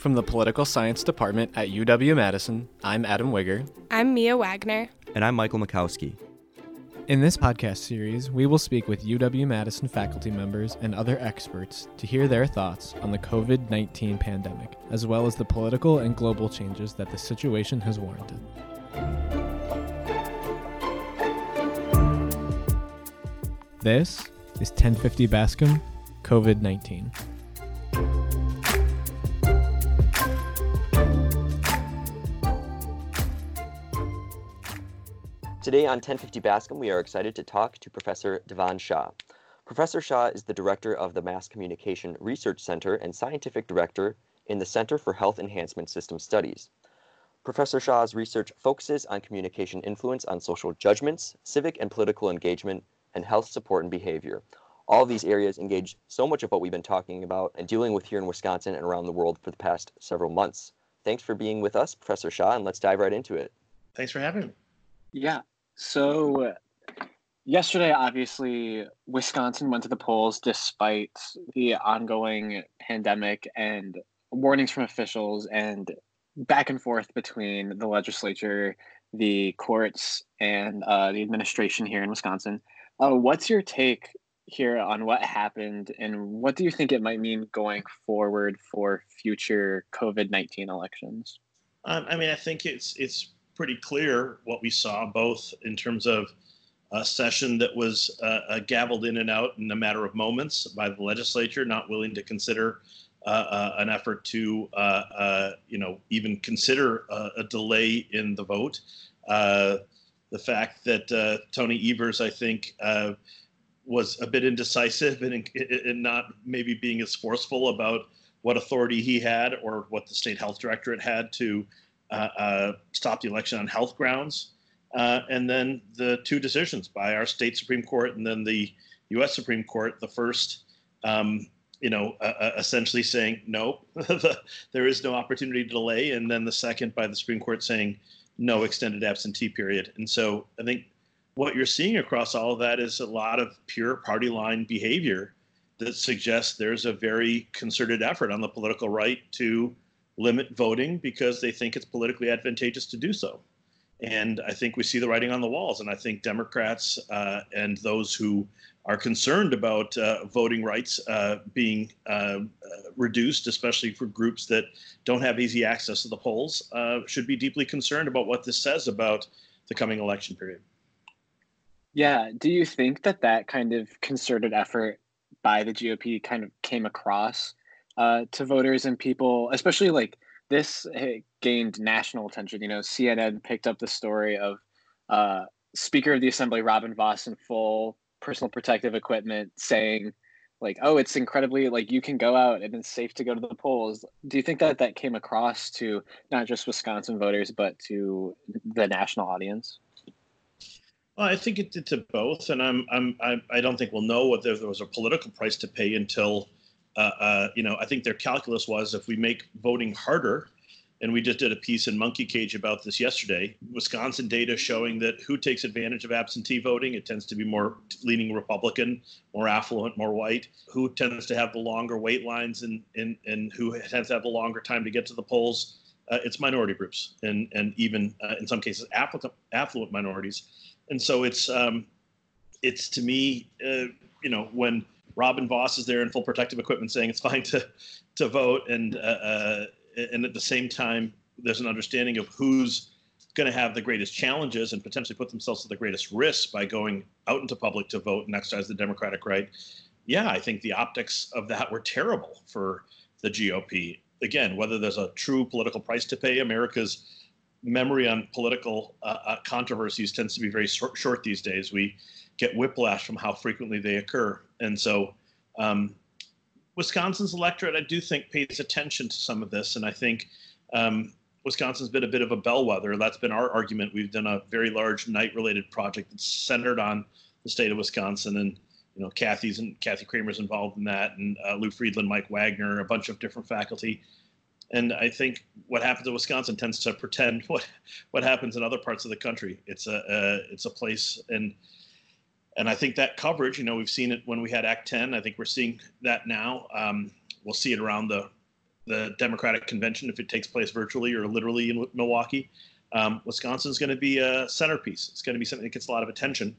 From the Political Science Department at UW Madison, I'm Adam Wigger. I'm Mia Wagner. And I'm Michael Mikowski. In this podcast series, we will speak with UW Madison faculty members and other experts to hear their thoughts on the COVID 19 pandemic, as well as the political and global changes that the situation has warranted. This is 1050 Bascom COVID 19. Today on 1050 Bascom, we are excited to talk to Professor Dhavan Shah. Professor Shah is the director of the Mass Communication Research Center and scientific director in the Center for Health Enhancement System Studies. Professor Shah's research focuses on communication influence on social judgments, civic and political engagement, and health support and behavior. All these areas engage so much of what we've been talking about and dealing with here in Wisconsin and around the world for the past several months. Thanks for being with us, Professor Shah, and let's dive right into it. Thanks for having me. Yeah. So yesterday, obviously, Wisconsin went to the polls despite the ongoing pandemic and warnings from officials and back and forth between the legislature, the courts, and uh, the administration here in Wisconsin. Uh, what's your take here on what happened, and what do you think it might mean going forward for future COVID nineteen elections? Um, I mean, I think it's it's pretty clear what we saw, both in terms of a session that was uh, uh, gavelled in and out in a matter of moments by the legislature, not willing to consider uh, uh an effort to, uh, you know, even consider a delay in the vote. the fact that Tony Evers, I think, was a bit indecisive and, and not maybe being as forceful about what authority he had or what the state health directorate had to uh, uh, stop the election on health grounds. Uh, and then the two decisions by our state Supreme Court and then the U.S. Supreme Court. The first, um, you know, essentially saying no, there is no opportunity to delay, and then the second by the Supreme Court saying no extended absentee period. And so I think what you're seeing across all of that is a lot of pure party line behavior that suggests there's a very concerted effort on the political right to limit voting because they think it's politically advantageous to do so. And I think we see the writing on the walls. And I think Democrats uh, and those who are concerned about uh, voting rights uh, being uh, reduced, especially for groups that don't have easy access to the polls, uh, should be deeply concerned about what this says about the coming election period. Yeah. Do you think that that kind of concerted effort by the GOP kind of came across uh, to voters and people, especially like this gained national attention. You know, CNN picked up the story of uh, Speaker of the Assembly Robin Vos in full personal protective equipment saying, like, oh, it's incredibly like you can go out and it's safe to go to the polls. Do you think that that came across to not just Wisconsin voters but to the national audience? Well, I think it did to both, and I'm, I'm I, don't think we'll know whether there was a political price to pay until you know, I think their calculus was if we make voting harder, and we just did a piece in Monkey Cage about this yesterday. Wisconsin data showing that who takes advantage of absentee voting, it tends to be more leaning Republican, more affluent, more white. Who tends to have the longer wait lines and and, and who tends to have the longer time to get to the polls? Uh, it's minority groups and and even uh, in some cases affluent affluent minorities. And so it's um, it's to me, uh, you know, when Robin Vos is there in full protective equipment, saying it's fine to to vote, and uh, uh, and at the same time, there's an understanding of who's going to have the greatest challenges and potentially put themselves at the greatest risk by going out into public to vote and exercise the democratic right. Yeah, I think the optics of that were terrible for the GOP. Again, whether there's a true political price to pay, America's memory on political uh, uh, controversies tends to be very short, short these days. We get whiplash from how frequently they occur. And so, um, Wisconsin's electorate, I do think, pays attention to some of this. And I think um, Wisconsin's been a bit of a bellwether. That's been our argument. We've done a very large Knight related project that's centered on the state of Wisconsin. And, you know, Kathy's and Kathy Cramer's involved in that, and uh, Lou Friedland, Mike Wagner, a bunch of different faculty. And I think what happens in Wisconsin tends to pretend what what happens in other parts of the country. It's a uh, it's a place, and and I think that coverage, you know, we've seen it when we had Act 10. I think we're seeing that now. Um, we'll see it around the the Democratic convention if it takes place virtually or literally in Milwaukee. Um, Wisconsin is going to be a centerpiece. It's going to be something that gets a lot of attention.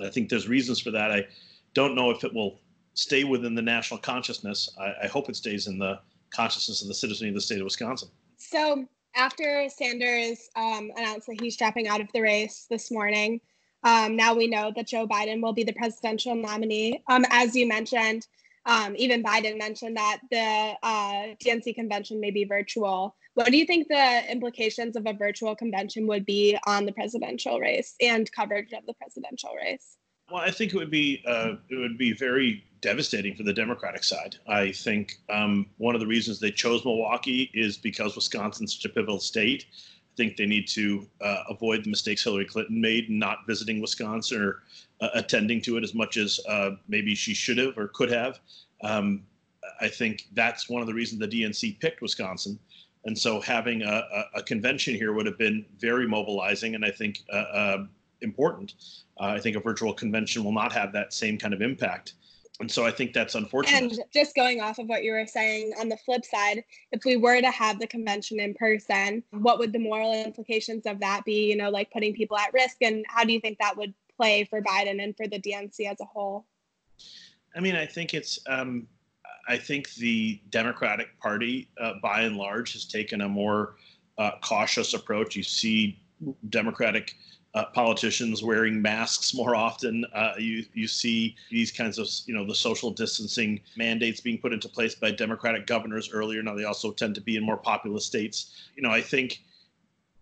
I think there's reasons for that. I don't know if it will stay within the national consciousness. I, I hope it stays in the consciousness of the citizenry of the state of Wisconsin. So after Sanders um, announced that he's dropping out of the race this morning, um, now we know that Joe Biden will be the presidential nominee. Um, as you mentioned, um, even Biden mentioned that the uh, DNC convention may be virtual. What do you think the implications of a virtual convention would be on the presidential race and coverage of the presidential race? Well, I think it would be uh, it would be very devastating for the Democratic side. I think um, one of the reasons they chose Milwaukee is because Wisconsin's such a pivotal state. I think they need to uh, avoid the mistakes Hillary Clinton made not visiting Wisconsin or uh, attending to it as much as uh, maybe she should have or could have. Um, I think that's one of the reasons the DNC picked Wisconsin. And so having a, a, convention here would have been very mobilizing and I think uh, uh, important. Uh, I think a virtual convention will not have that same kind of impact. And so I think that's unfortunate. And just going off of what you were saying, on the flip side, if we were to have the convention in person, what would the moral implications of that be? You know, like putting people at risk, and how do you think that would play for Biden and for the DNC as a whole? I mean, I think it's. Um, I think the Democratic Party, uh, by and large, has taken a more uh, cautious approach. You see Democratic uh, politicians wearing masks more often. Uh, you you see these kinds of you know the social distancing mandates being put into place by Democratic governors earlier. Now they also tend to be in more populous states. You know I think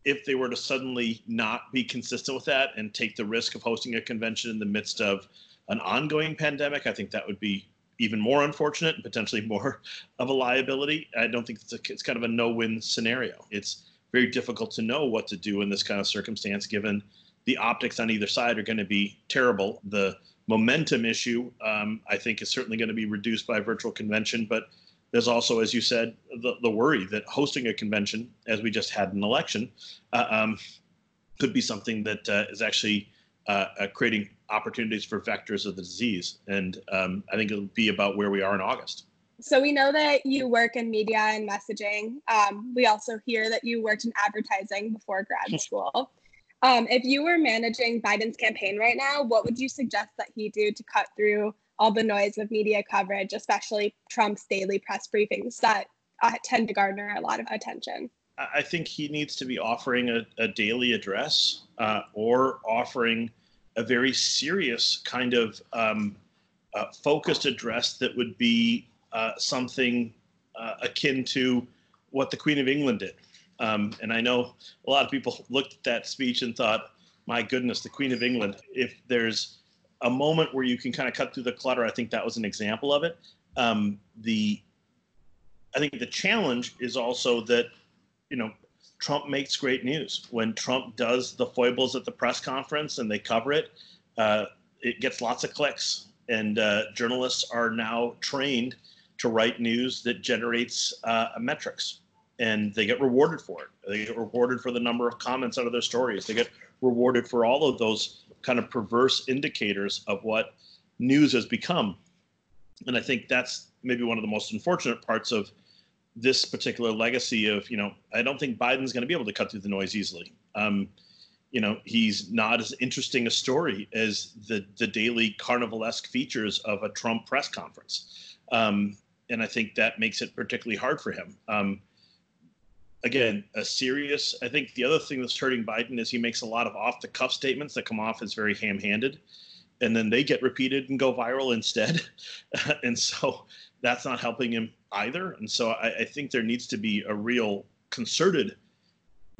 if they were to suddenly not be consistent with that and take the risk of hosting a convention in the midst of an ongoing pandemic, I think that would be even more unfortunate and potentially more of a liability. I don't think it's, a, it's kind of a no-win scenario. It's very difficult to know what to do in this kind of circumstance, given the optics on either side are going to be terrible. The momentum issue, um, I think, is certainly going to be reduced by virtual convention, but there's also, as you said, the, the worry that hosting a convention, as we just had an election, uh, um, could be something that uh, is actually uh, uh creating opportunities for vectors of the disease. And um, I think it'll be about where we are in August. So we know that you work in media and messaging. Um, we also hear that you worked in advertising before grad school. Um, if you were managing Biden's campaign right now, what would you suggest that he do to cut through all the noise of media coverage, especially Trump's daily press briefings that uh, tend to garner a lot of attention? I think he needs to be offering a, a daily address uh, or offering a very serious kind of um, uh, focused address that would be uh, something uh, akin to what the Queen of England did. Um, and I know a lot of people looked at that speech and thought, my goodness, the Queen of England. If there's a moment where you can kind of cut through the clutter, I think that was an example of it. Um, the I think the challenge is also that, you know, Trump makes great news. When Trump does the foibles at the press conference and they cover it, uh, it gets lots of clicks. And uh, journalists are now trained to write news that generates uh, metrics and they get rewarded for it. They get rewarded for the number of comments out of their stories. They get rewarded for all of those kind of perverse indicators of what news has become. And I think that's maybe one of the most unfortunate parts of this particular legacy of, you know, I don't think Biden's going to be able to cut through the noise easily. Um, you know, he's not as interesting a story as the the daily carnivalesque features of a Trump press conference. Um, and I think that makes it particularly hard for him. Um, again, a serious. I think the other thing that's hurting Biden is he makes a lot of off the cuff statements that come off as very ham handed, and then they get repeated and go viral instead. and so that's not helping him either. And so I, I, think there needs to be a real concerted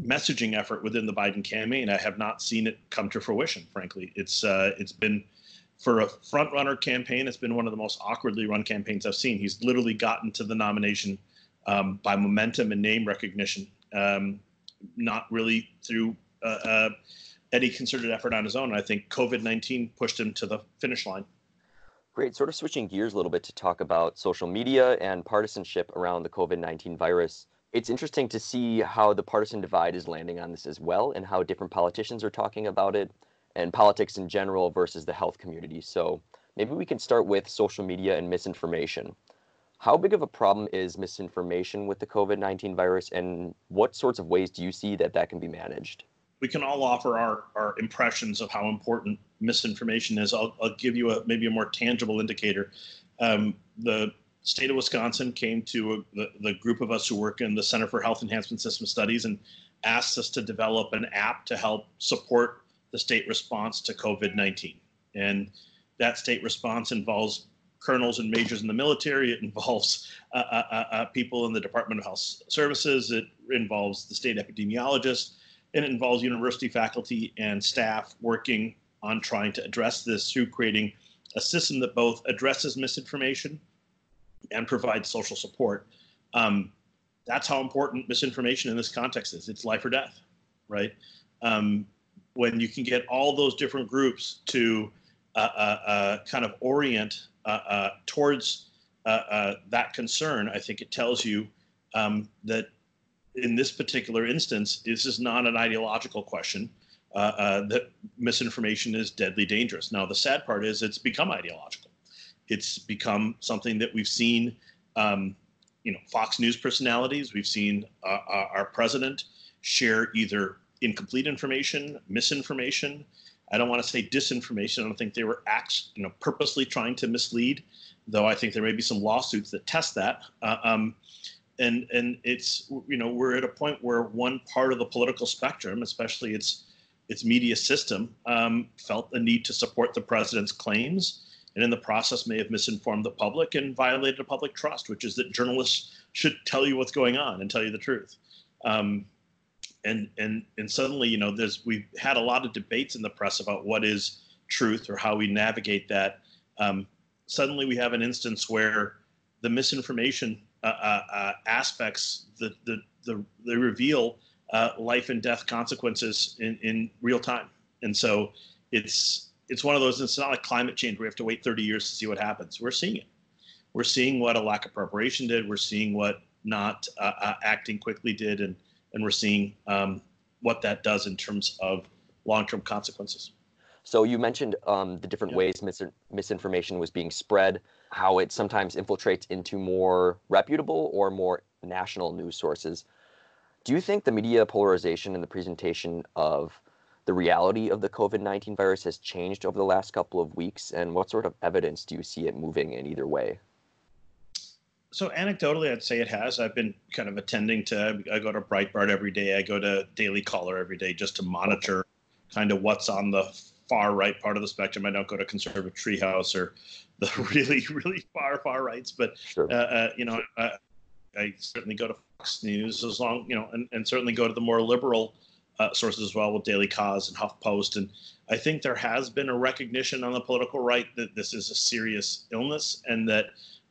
messaging effort within the Biden campaign. I have not seen it come to fruition. Frankly, it's uh, it's been. For a front runner campaign, it's been one of the most awkwardly run campaigns I've seen. He's literally gotten to the nomination um, by momentum and name recognition, um, not really through uh, uh, any concerted effort on his own. I think COVID 19 pushed him to the finish line. Great. Sort of switching gears a little bit to talk about social media and partisanship around the COVID 19 virus. It's interesting to see how the partisan divide is landing on this as well and how different politicians are talking about it and politics in general versus the health community. So maybe we can start with social media and misinformation. How big of a problem is misinformation with the COVID 19 virus, and what sorts of ways do you see that that can be managed? We can all offer our, our impressions of how important misinformation is. I'll, I'll give you a maybe a more tangible indicator. Um, the state of Wisconsin came to a, the, the group of us who work in the Center for Health Enhancement System Studies and asked us to develop an app to help support the state response to COVID 19. And that state response involves colonels and majors in the military. It involves uh, uh, uh, uh, people in the Department of Health Services. It involves the state epidemiologist. And it involves university faculty and staff working on trying to address this through creating a system that both addresses misinformation and provides social support. Um, that's how important misinformation in this context is. It's life or death, right? Um, when you can get all those different groups to uh, uh, uh kind of orient uh, uh, towards that concern, I think it tells you um, that in this particular instance, this is not an ideological question. that misinformation is deadly dangerous. Now, the sad part is it's become ideological. It's become something that we've seen um, you know Fox News personalities. We've seen uh, our president share either incomplete information, misinformation. I don't want to say disinformation. I don't think they were acts, you know, purposely trying to mislead, though I think there may be some lawsuits that test that. Uh, um, and and it's you know we're at a point where one part of the political spectrum, especially its its media system, um, felt the need to support the president's claims and in the process may have misinformed the public and violated a public trust, which is that journalists should tell you what's going on and tell you the truth. Um, and and and suddenly, you know, there's we've had a lot of debates in the press about what is truth or how we navigate that. Um, suddenly, we have an instance where the misinformation uh, uh, uh, aspects the, the the they reveal uh, life and death consequences in in real time, and so it's it's one of those. It's not like climate change we have to wait 30 years to see what happens. We're seeing it. We're seeing what a lack of preparation did. We're seeing what not uh, uh, acting quickly did, and and we're seeing um, what that does in terms of long-term consequences. So you mentioned um, the different yeah. ways mis- misinformation was being spread, how it sometimes infiltrates into more reputable or more national news sources. Do you think the media polarization and the presentation of the reality of the COVID 19 virus has changed over the last couple of weeks? And what sort of evidence do you see it moving in either way? So, anecdotally, I'd say it has. I've been kind of attending to, I go to Breitbart every day, I go to Daily Caller every day just to monitor kind of what's on the far right part of the spectrum. I don't go to conservative treehouse or the really, really far, far rights, but, sure. uh, uh, you know, I, I certainly go to Fox News as long, you know, and, and certainly go to the more liberal uh, sources as well with Daily Kos and HuffPost. And I think there has been a recognition on the political right that this is a serious illness and that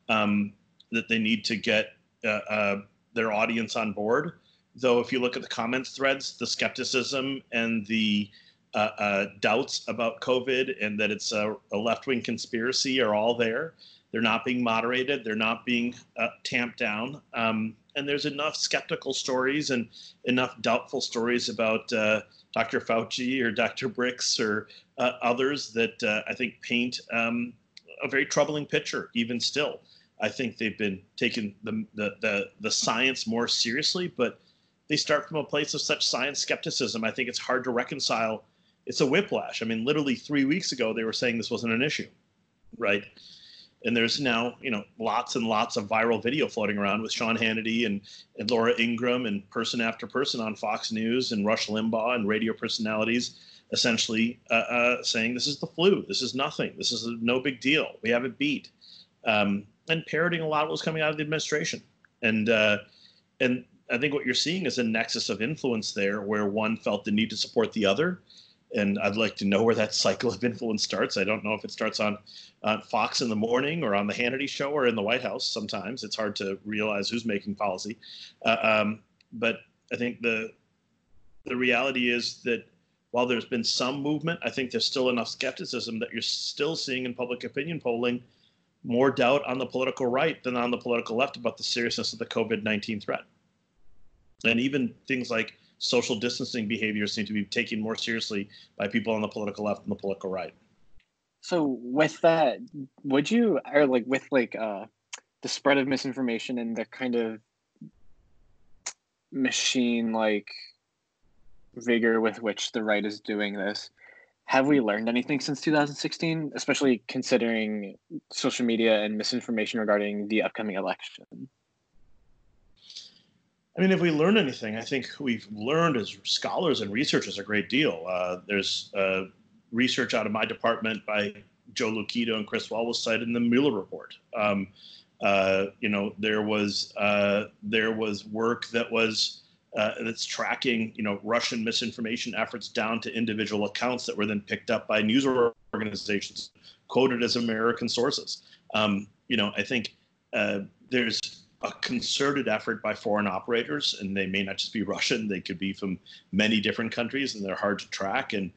um, that they need to get uh, uh, their audience on board. Though, if you look at the comments threads, the skepticism and the uh, uh, doubts about COVID and that it's a, a left wing conspiracy are all there. They're not being moderated. They're not being uh, tamped down. Um, and there's enough skeptical stories and enough doubtful stories about uh, Dr. Fauci or Dr. Birx or uh, others that uh, I think paint um, a very troubling picture, even still. I think they've been taking the, the, the, the science more seriously, but they start from a place of such science skepticism. I think it's hard to reconcile. It's a whiplash. I mean, literally three weeks ago, they were saying this wasn't an issue, right? and there's now you know lots and lots of viral video floating around with Sean Hannity and, and Laura Ingraham and person after person on Fox News and Rush Limbaugh and radio personalities essentially uh, uh, saying this is the flu, this is nothing, this is no big deal, we have it beat, um, and parroting a lot of what was coming out of the administration, and uh, and I think what you're seeing is a nexus of influence there, where one felt the need to support the other, and I'd like to know where that cycle of influence starts. I don't know if it starts on Fox in the morning or on the Hannity show or in the White House. Sometimes it's hard to realize who's making policy, uh, um, but I think the the reality is that while there's been some movement, I think there's still enough skepticism that you're still seeing in public opinion polling more doubt on the political right than on the political left about the seriousness of the COVID 19 threat. And even things like social distancing behaviors seem to be taken more seriously by people on the political left and the political right. So with that, would you or like with like uh, the spread of misinformation and the kind of machine like vigor with which the right is doing this. Have we learned anything since 2016, especially considering social media and misinformation regarding the upcoming election? I mean, if we learn anything, I think we've learned as scholars and researchers a great deal. Uh, there's uh, research out of my department by Jo Lukito and Chris Wall was cited in the Mueller report. Um, uh, you know, there was uh, there was work that was uh, that's tracking you know Russian misinformation efforts down to individual accounts that were then picked up by news organizations quoted as American sources. Um, you know, I think uh, there's a concerted effort by foreign operators, and they may not just be Russian; they could be from many different countries, and they're hard to track. And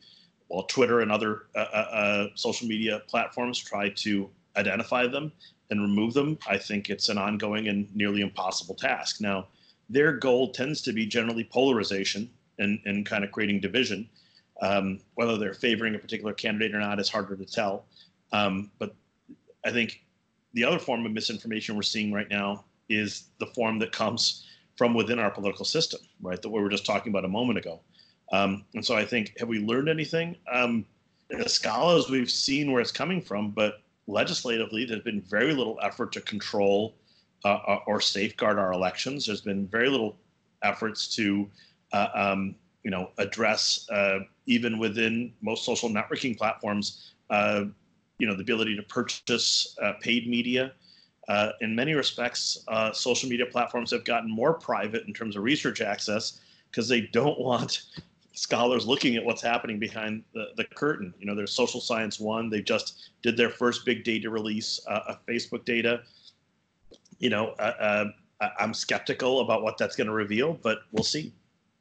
while Twitter and other uh, uh, uh social media platforms try to identify them, and remove them, I think it's an ongoing and nearly impossible task. Now, their goal tends to be generally polarization and, and kind of creating division. Um, whether they're favoring a particular candidate or not is harder to tell. Um, but I think the other form of misinformation we're seeing right now is the form that comes from within our political system, right? That we were just talking about a moment ago. Um, and so I think, have we learned anything? Um, scholars, we've seen where it's coming from, but legislatively, there's been very little effort to control uh, uh, or safeguard our elections. There's been very little efforts to, uh, um, you know, address uh, even within most social networking platforms, uh, you know, the ability to purchase uh, paid media. in many respects, social media platforms have gotten more private in terms of research access because they don't want scholars looking at what's happening behind the, the curtain. You know, there's Social Science One. They just did their first big data release uh, of Facebook data. You know, uh, uh, I'm skeptical about what that's going to reveal, but we'll see.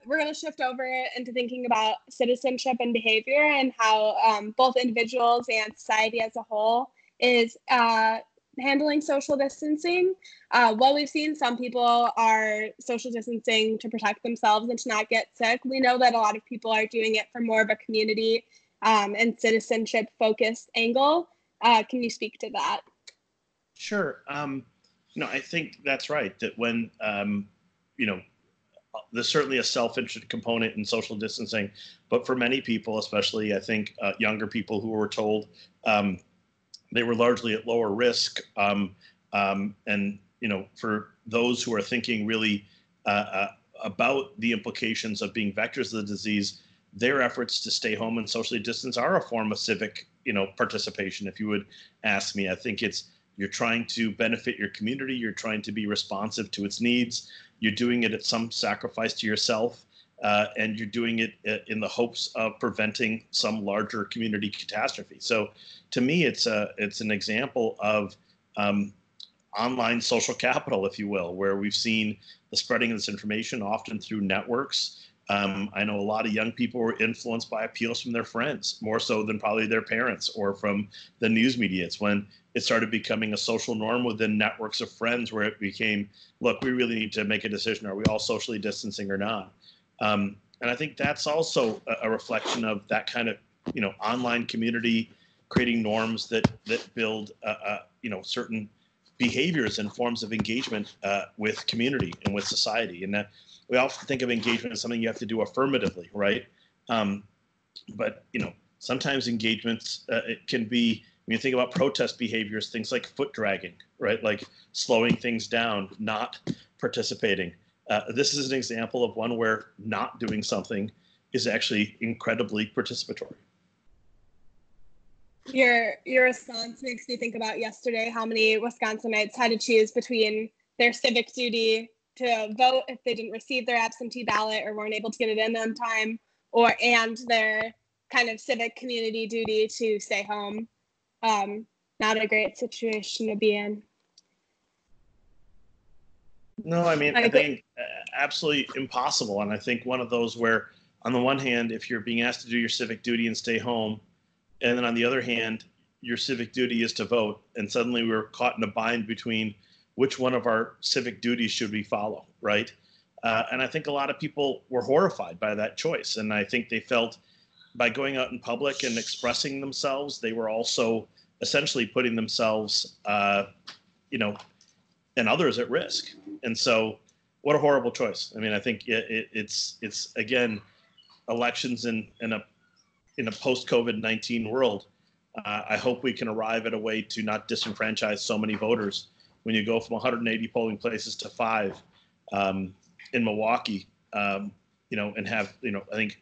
We're going to shift over into thinking about citizenship and behavior and how um, both individuals and society as a whole is uh, handling social distancing. Uh, what we've seen, some people are social distancing to protect themselves and to not get sick. We know that a lot of people are doing it for more of a community um, and citizenship focused angle. Uh, can you speak to that? Sure. Um, no, I think that's right. That when um, you know, there's certainly a self-interest component in social distancing, but for many people, especially I think uh, younger people who were told um, they were largely at lower risk. Um, um, and you know, for those who are thinking really uh, uh, about the implications of being vectors of the disease, their efforts to stay home and socially distance are a form of civic, you know, participation. If you would ask me, I think it's you're trying to benefit your community. You're trying to be responsive to its needs. You're doing it at some sacrifice to yourself. Uh, and you're doing it uh, in the hopes of preventing some larger community catastrophe. So, to me, it's a it's an example of um, online social capital, if you will, where we've seen the spreading of this information often through networks. Um, I know a lot of young people were influenced by appeals from their friends more so than probably their parents or from the news media. It's when it started becoming a social norm within networks of friends where it became, look, we really need to make a decision. Are we all socially distancing or not? Um, and I think that's also a, a, reflection of that kind of you know online community creating norms that that build uh, uh, you know certain behaviors and forms of engagement uh, with community and with society. And that we often think of engagement as something you have to do affirmatively, right? Um, but you know sometimes engagements uh, it can be when you think about protest behaviors, things like foot dragging, right? Like slowing things down, not participating. Uh, this is an example of one where not doing something is actually incredibly participatory. Your your response makes me think about yesterday how many Wisconsinites had to choose between their civic duty to vote if they didn't receive their absentee ballot or weren't able to get it in on time, or and their kind of civic community duty to stay home. Um, not a great situation to be in. No, I mean, I, I think uh, absolutely impossible. And I think one of those where, on the one hand, if you're being asked to do your civic duty and stay home, and then on the other hand, your civic duty is to vote, and suddenly we're caught in a bind between which one of our civic duties should we follow, right? Uh, and I think a lot of people were horrified by that choice. And I think they felt by going out in public and expressing themselves, they were also essentially putting themselves, uh, you know, and others at risk. And so, what a horrible choice. I mean, I think it, it, it's it's again elections in in a in a post COVID nineteen world. Uh, I hope we can arrive at a way to not disenfranchise so many voters. When you go from 180 polling places to five um, in Milwaukee, um, you know, and have you know, I think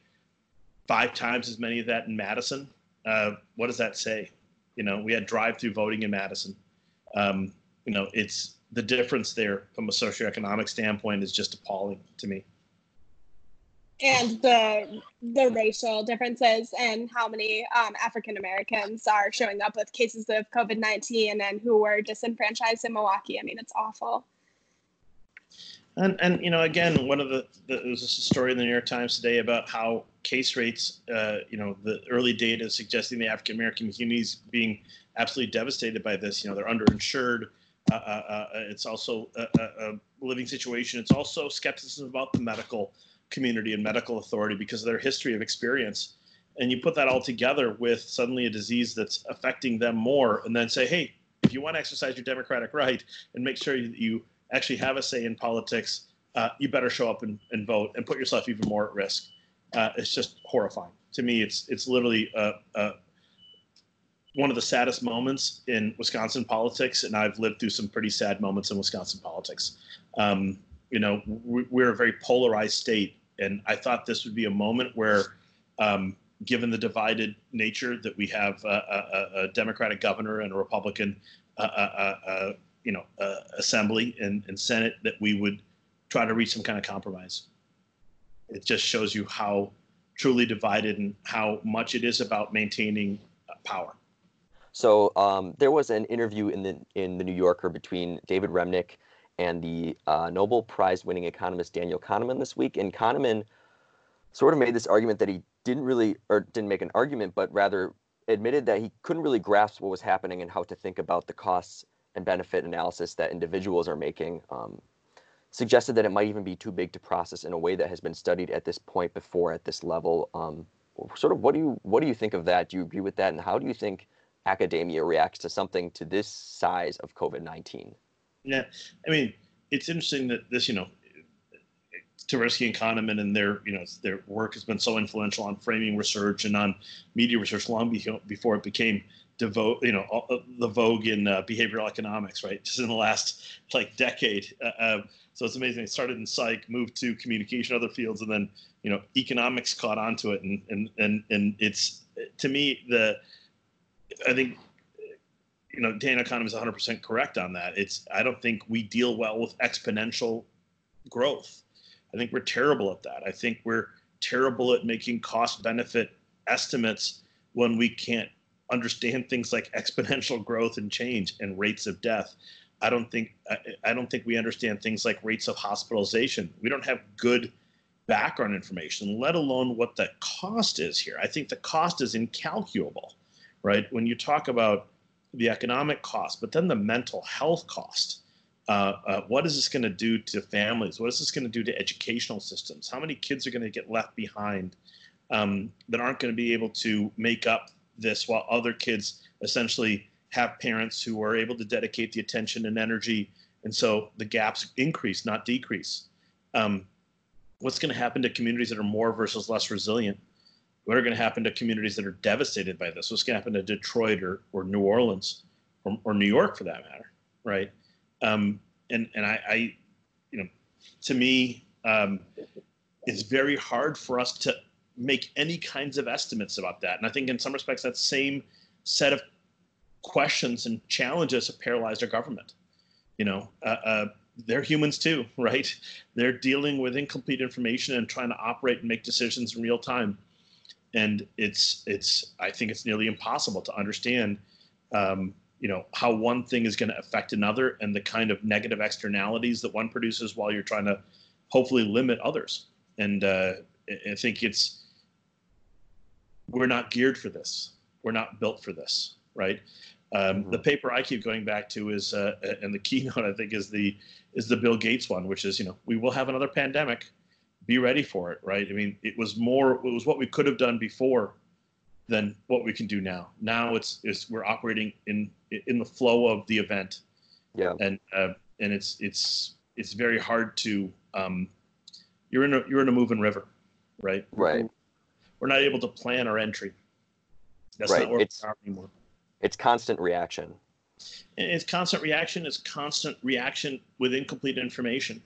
five times as many of that in Madison. Uh, what does that say? You know, we had drive-through voting in Madison. Um, you know, it's the difference there from a socioeconomic standpoint is just appalling to me. And the the racial differences and how many um, African Americans are showing up with cases of COVID nineteen and who were disenfranchised in Milwaukee. I mean, it's awful. And and you know, again, one of the, the there was a story in the New York Times today about how case rates, uh, you know, the early data suggesting the African American communities being absolutely devastated by this. You know, they're underinsured. Uh, uh, uh it's also a, a, living situation. It's also skepticism about the medical community and medical authority because of their history of experience. And you put that all together with suddenly a disease that's affecting them more, and then say, hey, if you want to exercise your democratic right and make sure that you actually have a say in politics, uh, you better show up and, and, vote and put yourself even more at risk. Uh, it's just horrifying to me. It's it's literally uh, uh, one of the saddest moments in Wisconsin politics, and I've lived through some pretty sad moments in Wisconsin politics. Um, you know, we're a very polarized state, and I thought this would be a moment where, um, given the divided nature that we have a, a, a Democratic governor and a Republican uh, uh, you know uh, assembly and, and senate that we would try to reach some kind of compromise. It just shows you how truly divided and how much it is about maintaining uh, power. So um, there was an interview in the in the new yorker between david remnick and the uh, nobel prize winning economist daniel kahneman this week and kahneman sort of made this argument that he didn't really or didn't make an argument but rather admitted that he couldn't really grasp what was happening and how to think about the costs and benefit analysis that individuals are making um, suggested that it might even be too big to process in a way that has been studied at this point before at this level. Um, sort of what do you what do you think of that? Do you agree with that? And how do you think academia reacts to something to this size of COVID nineteen? Yeah, I mean, it's interesting that this, you know, Tversky and Kahneman and their, you know, their work has been so influential on framing research and on media research long before it became devote, you know, uh, the vogue in uh, behavioral economics, right? Just in the last like decade. Uh, uh, so it's amazing. It started in psych, moved to communication, other fields, and then you know, economics caught onto it, and and and and it's to me the, I think, you know, Daniel Kahneman is 100% correct on that. It's I don't think we deal well with exponential growth. I think we're terrible at that. I think we're terrible at making cost benefit estimates when we can't understand things like exponential growth and change and rates of death. I don't think I, I don't think we understand things like rates of hospitalization. We don't have good background information, let alone what the cost is here. I think the cost is incalculable, right? When you talk about the economic cost, but then the mental health cost. Uh, uh, what is this going to do to families? What is this going to do to educational systems? How many kids are going to get left behind um, that aren't going to be able to make up this while other kids essentially have parents who are able to dedicate the attention and energy and so the gaps increase not decrease um, what's going to happen to communities that are more versus less resilient what are going to happen to communities that are devastated by this what's going to happen to detroit or, or new orleans or, or new york for that matter right um, and and I, I you know to me um, it's very hard for us to make any kinds of estimates about that. And I think in some respects, that same set of questions and challenges have paralyzed our government. You know, uh, uh, they're humans too, right? They're dealing with incomplete information and trying to operate and make decisions in real time. And it's it's I think it's nearly impossible to understand, um, you know, how one thing is going to affect another and the kind of negative externalities that one produces while you're trying to hopefully limit others. And uh, I think it's we're not geared for this. We're not built for this, right? Um, mm-hmm. The paper I keep going back to is, uh, and the keynote I think is the is the Bill Gates one, which is you know we will have another pandemic. Be ready for it, right? I mean, it was more it was what we could have done before than what we can do now. Now it's, it's we're operating in in the flow of the event. Yeah. And uh, and it's it's it's very hard to um, you're in a you're in a moving river, right? Right. We're not able to plan our entry. That's Right, not where it's- we are anymore. It's constant reaction. And it's constant reaction. It's constant reaction with incomplete information.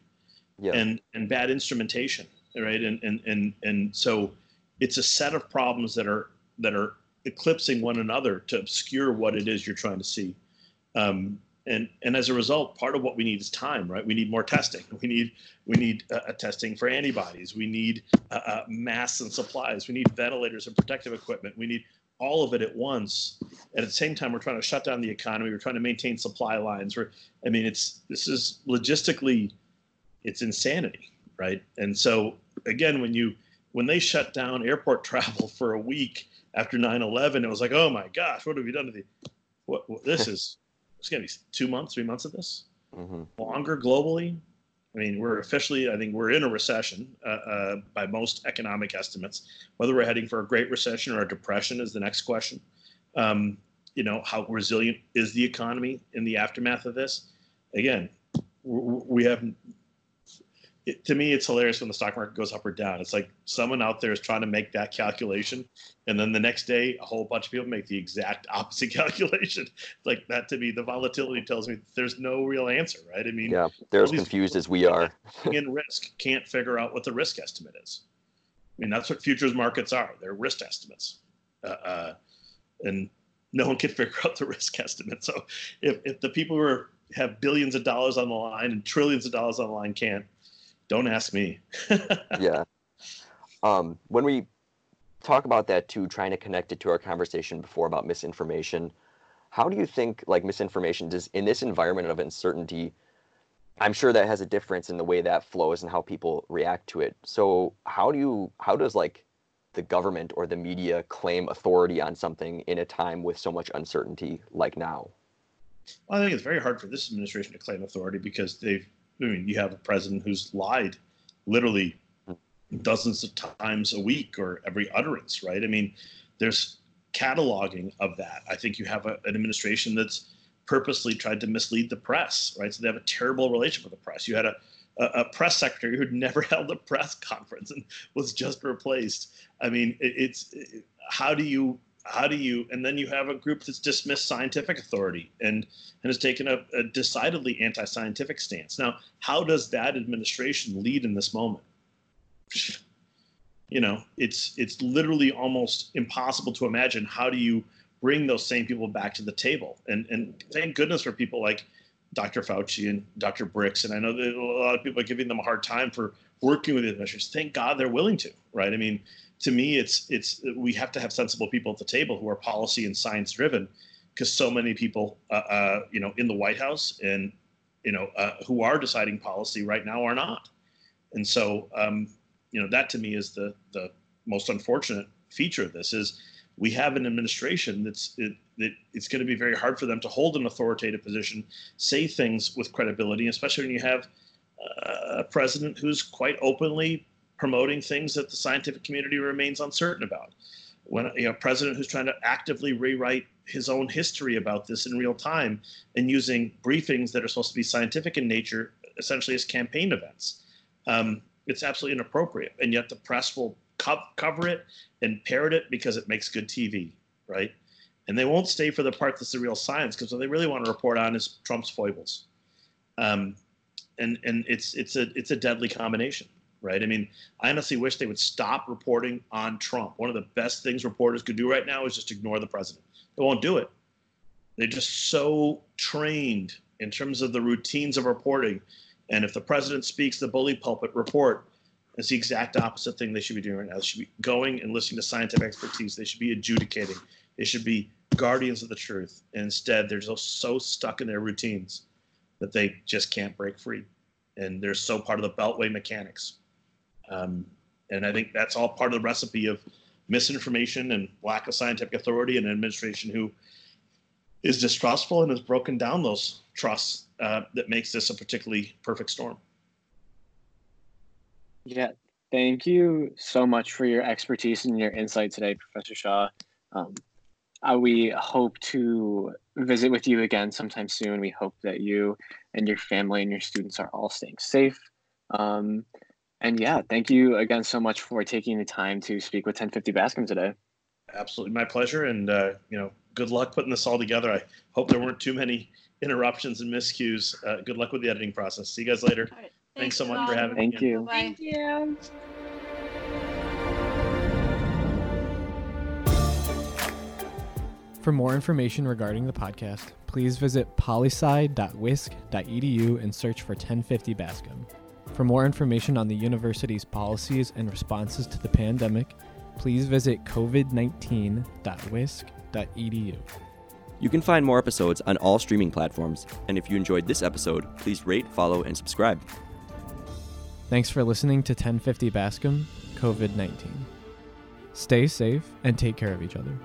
Yeah. and and bad instrumentation right? And and and and so it's a set of problems that are that are eclipsing one another to obscure what it is you're trying to see. Um, and and as a result part of what we need is time right? We need more testing. We need we need uh, uh, testing for antibodies. We need uh, uh, masks and supplies. We need ventilators and protective equipment. We need all of it at once. At the same time we're trying to shut down the economy. We're trying to maintain supply lines. We're i mean it's this is logistically it's insanity right? And so again when you when they shut down airport travel for a week after 9-11 it was like oh my gosh what have we done to the what, what this is it's gonna be two months three months of this? Hmm longer globally? I mean we're officially i think we're in a recession uh, uh, by most economic estimates. Whether we're heading for a great recession or a depression is the next question. Um, you know how resilient is the economy in the aftermath of this? Again we have it, to me it's hilarious when the stock market goes up or down it's like someone out there is trying to make that calculation and then the next day a whole bunch of people make the exact opposite calculation like that to me the volatility tells me there's no real answer right i mean Yeah. They're as confused as we are. in risk can't figure out what the risk estimate is. I mean, that's what futures markets are. They're risk estimates. Uh, uh, and no one can figure out the risk estimate. So if, if the people who are, have billions of dollars on the line and trillions of dollars on the line can't, don't ask me. yeah. Um, when we talk about that too, trying to connect it to our conversation before about misinformation, how do you think like misinformation does in this environment of uncertainty? I'm sure that has a difference in the way that flows and how people react to it. So how do you how does like the government or the media claim authority on something in a time with so much uncertainty like now? Well, I think it's very hard for this administration to claim authority because they've, I mean, you have a president who's lied literally dozens of times a week or every utterance, right? I mean, there's cataloging of that. I think you have a, an administration that's purposely tried to mislead the press, right? So they have a terrible relationship with the press. You had a, a, a press secretary who'd never held a press conference and was just replaced. I mean, it, it's it, how do you how do you and then you have a group that's dismissed scientific authority and and has taken a, a decidedly anti-scientific stance. Now how does that administration lead in this moment? You know it's it's literally almost impossible to imagine how do you bring those same people back to the table. And and thank goodness for people like dr fauci and dr Birx and i know that a lot of people are giving them a hard time for working with the administrators thank god they're willing to right? I mean to me it's it's we have to have sensible people at the table who are policy and science driven because so many people uh, uh, you know in the white house and you know uh, who are deciding policy right now are not. And so um, you know that to me is the the most unfortunate feature of this is we have an administration that's it, it's going to be very hard for them to hold an authoritative position say things with credibility especially when you have uh, a president who's quite openly promoting things that the scientific community remains uncertain about. When you know, a president who's trying to actively rewrite his own history about this in real time and using briefings that are supposed to be scientific in nature essentially as campaign events. Um, it's absolutely inappropriate. And yet the press will co- cover it and parrot it because it makes good TV, right? And they won't stay for the part that's the real science because what they really want to report on is Trump's foibles. Um, and and it's it's a it's a deadly combination right? I mean, I honestly wish they would stop reporting on Trump. One of the best things reporters could do right now is just ignore the president. They won't do it. They're just so trained in terms of the routines of reporting. And if the president speaks the bully pulpit report, it's the exact opposite thing they should be doing right now. They should be going and listening to scientific expertise. They should be adjudicating. They should be guardians of the truth. And instead, they're just so stuck in their routines that they just can't break free. And they're so part of the beltway mechanics. Um, and I think that's all part of the recipe of misinformation and lack of scientific authority and an administration who is distrustful and has broken down those trusts uh, that makes this a particularly perfect storm. Yeah, thank you so much for your expertise and your insight today, Professor Shah. Um, uh, we hope to visit with you again sometime soon. We hope that you and your family and your students are all staying safe. Um, and yeah, thank you again so much for taking the time to speak with 1050 Bascom today. Absolutely, my pleasure. And uh, you know, good luck putting this all together. I hope there weren't too many interruptions and miscues. Uh, good luck with the editing process. See you guys later. Right. Thanks, so much for Dhavan. having Thank me. you. Thank you. For more information regarding the podcast, please visit polysci.wisc.edu and search for 1050 Bascom. For more information on the university's policies and responses to the pandemic, please visit covid19.wisc.edu. You can find more episodes on all streaming platforms, and if you enjoyed this episode, please rate, follow, and subscribe. Thanks for listening to 1050 Bascom COVID 19. Stay safe and take care of each other.